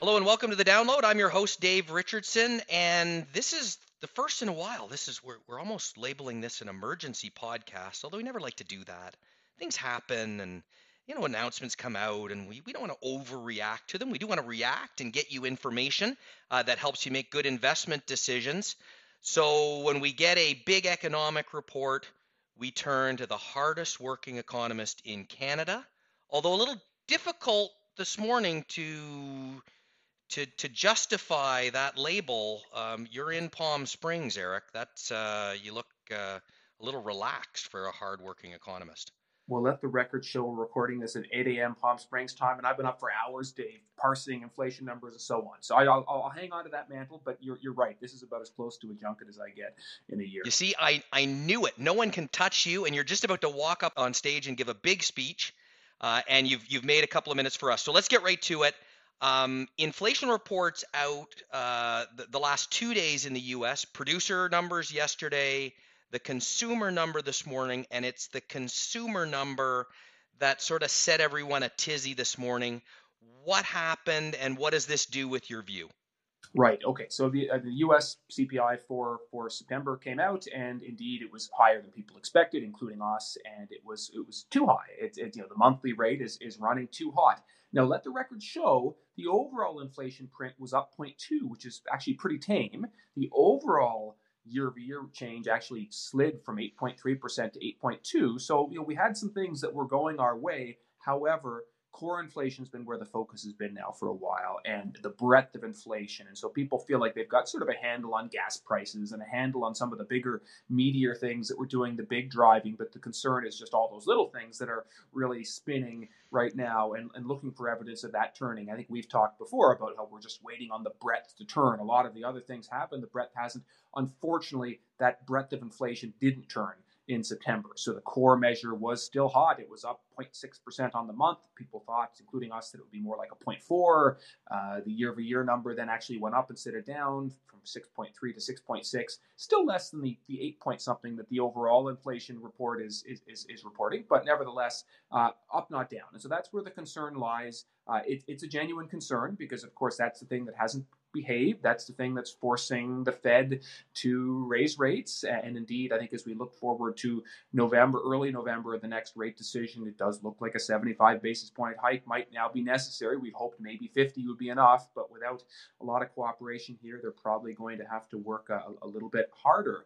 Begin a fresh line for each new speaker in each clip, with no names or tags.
Hello and welcome to the download. I'm your host, Dave Richardson, and this is the first in a while. This is we're, we're almost labeling this an emergency podcast, although we never like to do that. Things happen and you know announcements come out and we, we don't want to overreact to them. We do want to react and get you information uh, that helps you make good investment decisions. So when we get a big economic report, we turn to the hardest working economist in Canada, although a little difficult this morning to to to justify that label, um, you're in Palm Springs, Eric. That's uh, you look uh, a little relaxed for a hardworking economist.
Well, let the record show we're recording this at 8 a.m. Palm Springs time, and I've been up for hours, Dave, parsing inflation numbers and so on. So I, will I'll hang on to that mantle, but you're, you're right. This is about as close to a junket as I get in a year.
You see, I, I knew it. No one can touch you, and you're just about to walk up on stage and give a big speech, uh, and you've, you've made a couple of minutes for us. So let's get right to it. Um, inflation reports out uh, the, the, last two days in the U.S. Producer numbers yesterday, the consumer number this morning, and it's the consumer number that sort of set everyone a tizzy this morning. What happened, and what does this do with your view?
Right. Okay. So the, uh, the U.S. CPI for for September came out, and indeed it was higher than people expected, including us, and it was it was too high. It, it you know the monthly rate is is running too hot. Now, let the record show the overall inflation print was up 0.2, which is actually pretty tame. The overall year over year change actually slid from 8.3% to 8.2. So, you know, we had some things that were going our way. However, core inflation has been where the focus has been now for a while and the breadth of inflation. And so people feel like they've got sort of a handle on gas prices and a handle on some of the bigger meatier things that were doing the big driving but the concern is just all those little things that are really spinning right now and, and looking for evidence of that turning. I think we've talked before about how we're just waiting on the breadth to turn. A lot of the other things happen the breadth hasn't. Unfortunately that breadth of inflation didn't turn in September. So the core measure was still hot. It was up 0.6% on the month. People thought, including us, that it would be more like a 0.4. Uh, the year over year number then actually went up instead of down from 6.3 to 6.6. Still less than the, the 8 point something that the overall inflation report is, is, is, is reporting, but nevertheless, uh, up, not down. And so that's where the concern lies. Uh, it, it's a genuine concern because, of course, that's the thing that hasn't behave. That's the thing that's forcing the Fed to raise rates. And indeed, I think as we look forward to November, early November, the next rate decision, it does look like a 75 basis point hike might now be necessary. We hoped maybe 50 would be enough, but without a lot of cooperation here, they're probably going to have to work a, a little bit harder.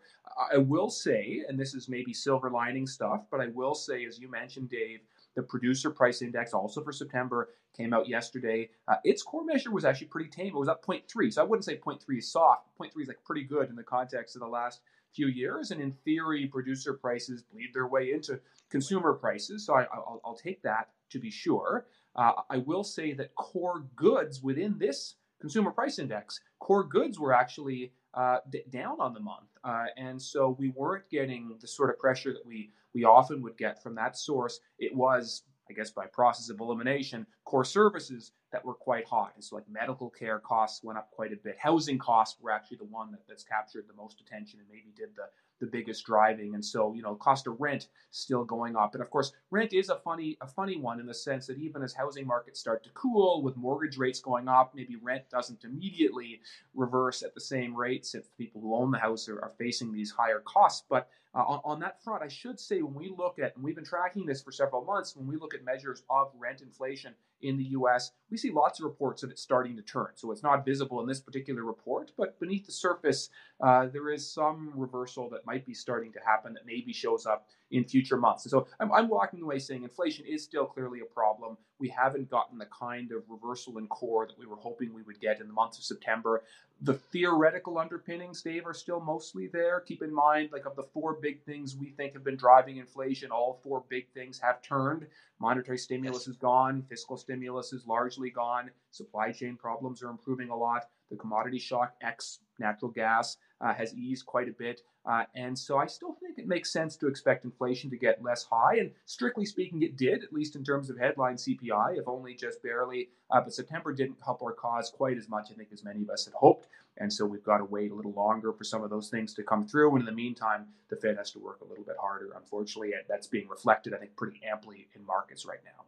I will say, and this is maybe silver lining stuff, but I will say, as you mentioned, Dave, the producer price index, also for September, came out yesterday. Uh, its core measure was actually pretty tame. It was up 0.3. So I wouldn't say 0.3 is soft. 0.3 is like pretty good in the context of the last few years. And in theory, producer prices bleed their way into consumer prices. So I, will take that to be sure. Uh, I will say that core goods within this consumer price index, core goods were actually uh, d- down on the month. Uh, and so we weren't getting the sort of pressure that we we often would get from that source, it was, I guess, by process of elimination, core services that were quite hot. And so, like medical care costs went up quite a bit. Housing costs were actually the one that, that's captured the most attention and maybe did the the biggest driving. And so, you know, cost of rent still going up. And of course, rent is a funny a funny one in the sense that even as housing markets start to cool with mortgage rates going up, maybe rent doesn't immediately reverse at the same rates if people who own the house are, are facing these higher costs. But uh, on, on, that front, I should say when we look at, and we've been tracking this for several months, when we look at measures of rent inflation in the US, we see lots of reports of it starting to turn. So it's not visible in this particular report, but beneath the surface, uh, there is some reversal that might be starting to happen that maybe shows up in future months. And so I'm, I'm, walking away saying inflation is still clearly a problem. We haven't gotten the kind of reversal in core that we were hoping we would get in the month of September. The theoretical underpinnings, Dave, are still mostly there. Keep in mind, like of the four big things we think have been driving inflation, all four big things have turned. Monetary stimulus yes. is gone, fiscal stimulus is largely gone, supply chain problems are improving a lot. The commodity shock, X natural gas, uh, has eased quite a bit. Uh, and so I still think it makes sense to expect inflation to get less high. And strictly speaking, it did, at least in terms of headline CPI, if only just barely. Uh, but September didn't help our cause quite as much, I think, as many of us had hoped. And so we've got to wait a little longer for some of those things to come through. And in the meantime, the Fed has to work a little bit harder. Unfortunately, that's being reflected, I think, pretty amply in markets right now.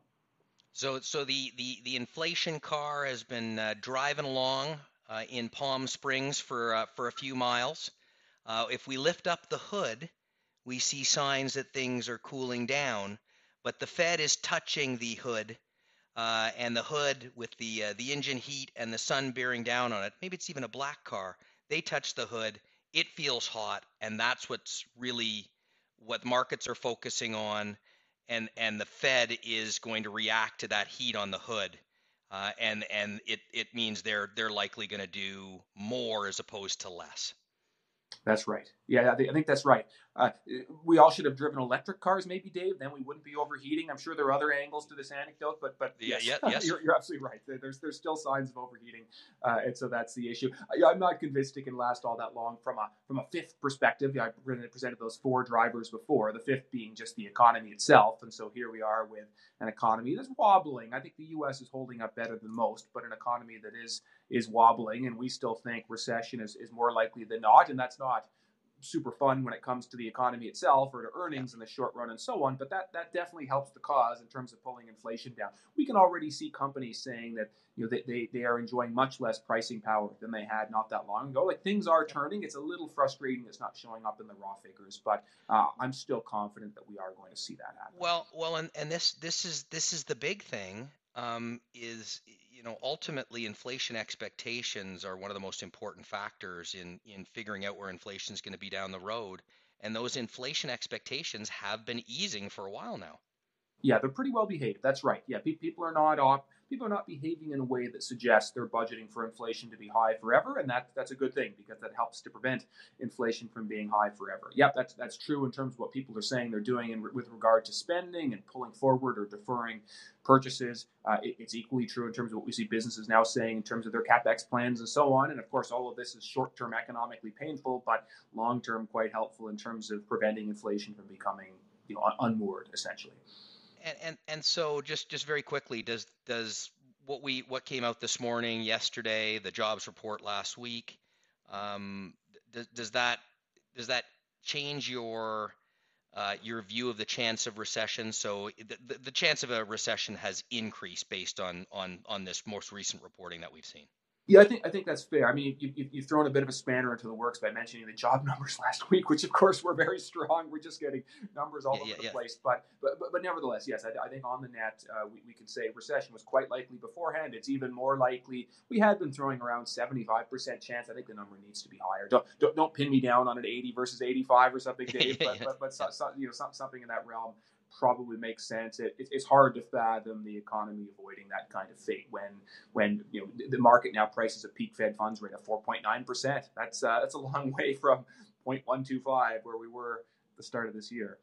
So, so the, the, the inflation car has been uh, driving along uh, in Palm Springs for uh, for a few miles. Uh, if we lift up the hood, we see signs that things are cooling down, but the Fed is touching the hood, uh, and the hood with the uh, the engine heat and the sun bearing down on it. Maybe it's even a black car. They touch the hood, it feels hot, and that's what's really what markets are focusing on and and the Fed is going to react to that heat on the hood, uh, and and it it means they're they're likely going to do more as opposed to less.
That's right. Yeah, I think, I think that's right. Uh, we all should have driven electric cars, maybe, Dave. Then we wouldn't be overheating. I'm sure there are other angles to this anecdote, but but
yeah,
yes,
yeah, yes.
you're, you're, absolutely right. There's there's still signs of overheating, uh, and so that's the issue. I, am not convinced it can last all that long from a from a fifth perspective. I presented those four drivers before. The fifth being just the economy itself, and so here we are with an economy that's wobbling. I think the U.S. is holding up better than most, but an economy that is is wobbling, and we still think recession is, is more likely than not, and that's not super fun when it comes to the economy itself or to earnings in the short run and so on. But that that definitely helps the cause in terms of pulling inflation down. We can already see companies saying that you know they, they, they are enjoying much less pricing power than they had not that long ago. Like things are turning. It's a little frustrating it's not showing up in the raw figures, but uh, I'm still confident that we are going to see that happen.
Well, well, and, and this this is this is the big thing um, is you know ultimately inflation expectations are one of the most important factors in in figuring out where inflation is going to be down the road and those inflation expectations have been easing for a while now
yeah they're pretty well behaved that's right yeah people are not op- people are not behaving in a way that suggests they're budgeting for inflation to be high forever, and that that's a good thing because that helps to prevent inflation from being high forever. Yep, that's that's true in terms of what people are saying they're doing in, with regard to spending and pulling forward or deferring purchases. Uh, it, it's equally true in terms of what we see businesses now saying in terms of their capex plans and so on. And of course, all of this is short-term economically painful, but long-term quite helpful in terms of preventing inflation from becoming you know unmoored essentially
and, and and so just just very quickly, does does what we what came out this morning, yesterday, the jobs report last week, um, does, does that does that change your uh, your view of the chance of recession? So the, the, the chance of a recession has increased based on on on this most recent reporting that we've seen.
Yeah, I think I think that's fair. I mean, you, have thrown a bit of a spanner into the works by mentioning the job numbers last week, which of course were very strong. We're just getting numbers all yeah, over yeah, the yeah. place, but, but but nevertheless, yes, I, I think on the net uh, we, we could say recession was quite likely beforehand. It's even more likely. We had been throwing around seventy five percent chance. I think the number needs to be higher. Don't don't, don't pin me down on an eighty versus eighty five or something, Dave. but but, but so, so, you know some, something in that realm probably makes sense. It, it, it's hard to fathom the economy avoiding that kind of fate when when you know the market now prices a peak Fed funds rate of 4.9 percent. That's uh, that's a long way from 0.125 where we were at the start of this year.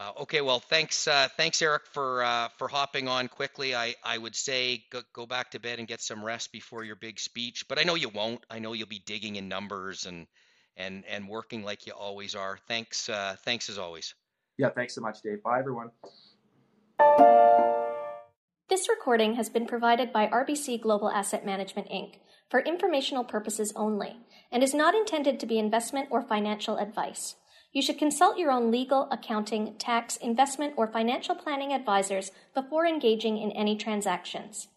Wow. Okay. Well, thanks, uh, thanks, Eric, for uh, for hopping on quickly. I, I would say go, go back to bed and get some rest before your big speech, but I know you won't. I know you'll be digging in numbers and and and working like you always are. Thanks, uh, thanks as always.
Yeah, thanks so much, Dave. Bye, everyone.
This recording has been provided by RBC Global Asset Management Inc. for informational purposes only and is not intended to be investment or financial advice. You should consult your own legal, accounting, tax, investment, or financial planning advisors before engaging in any transactions.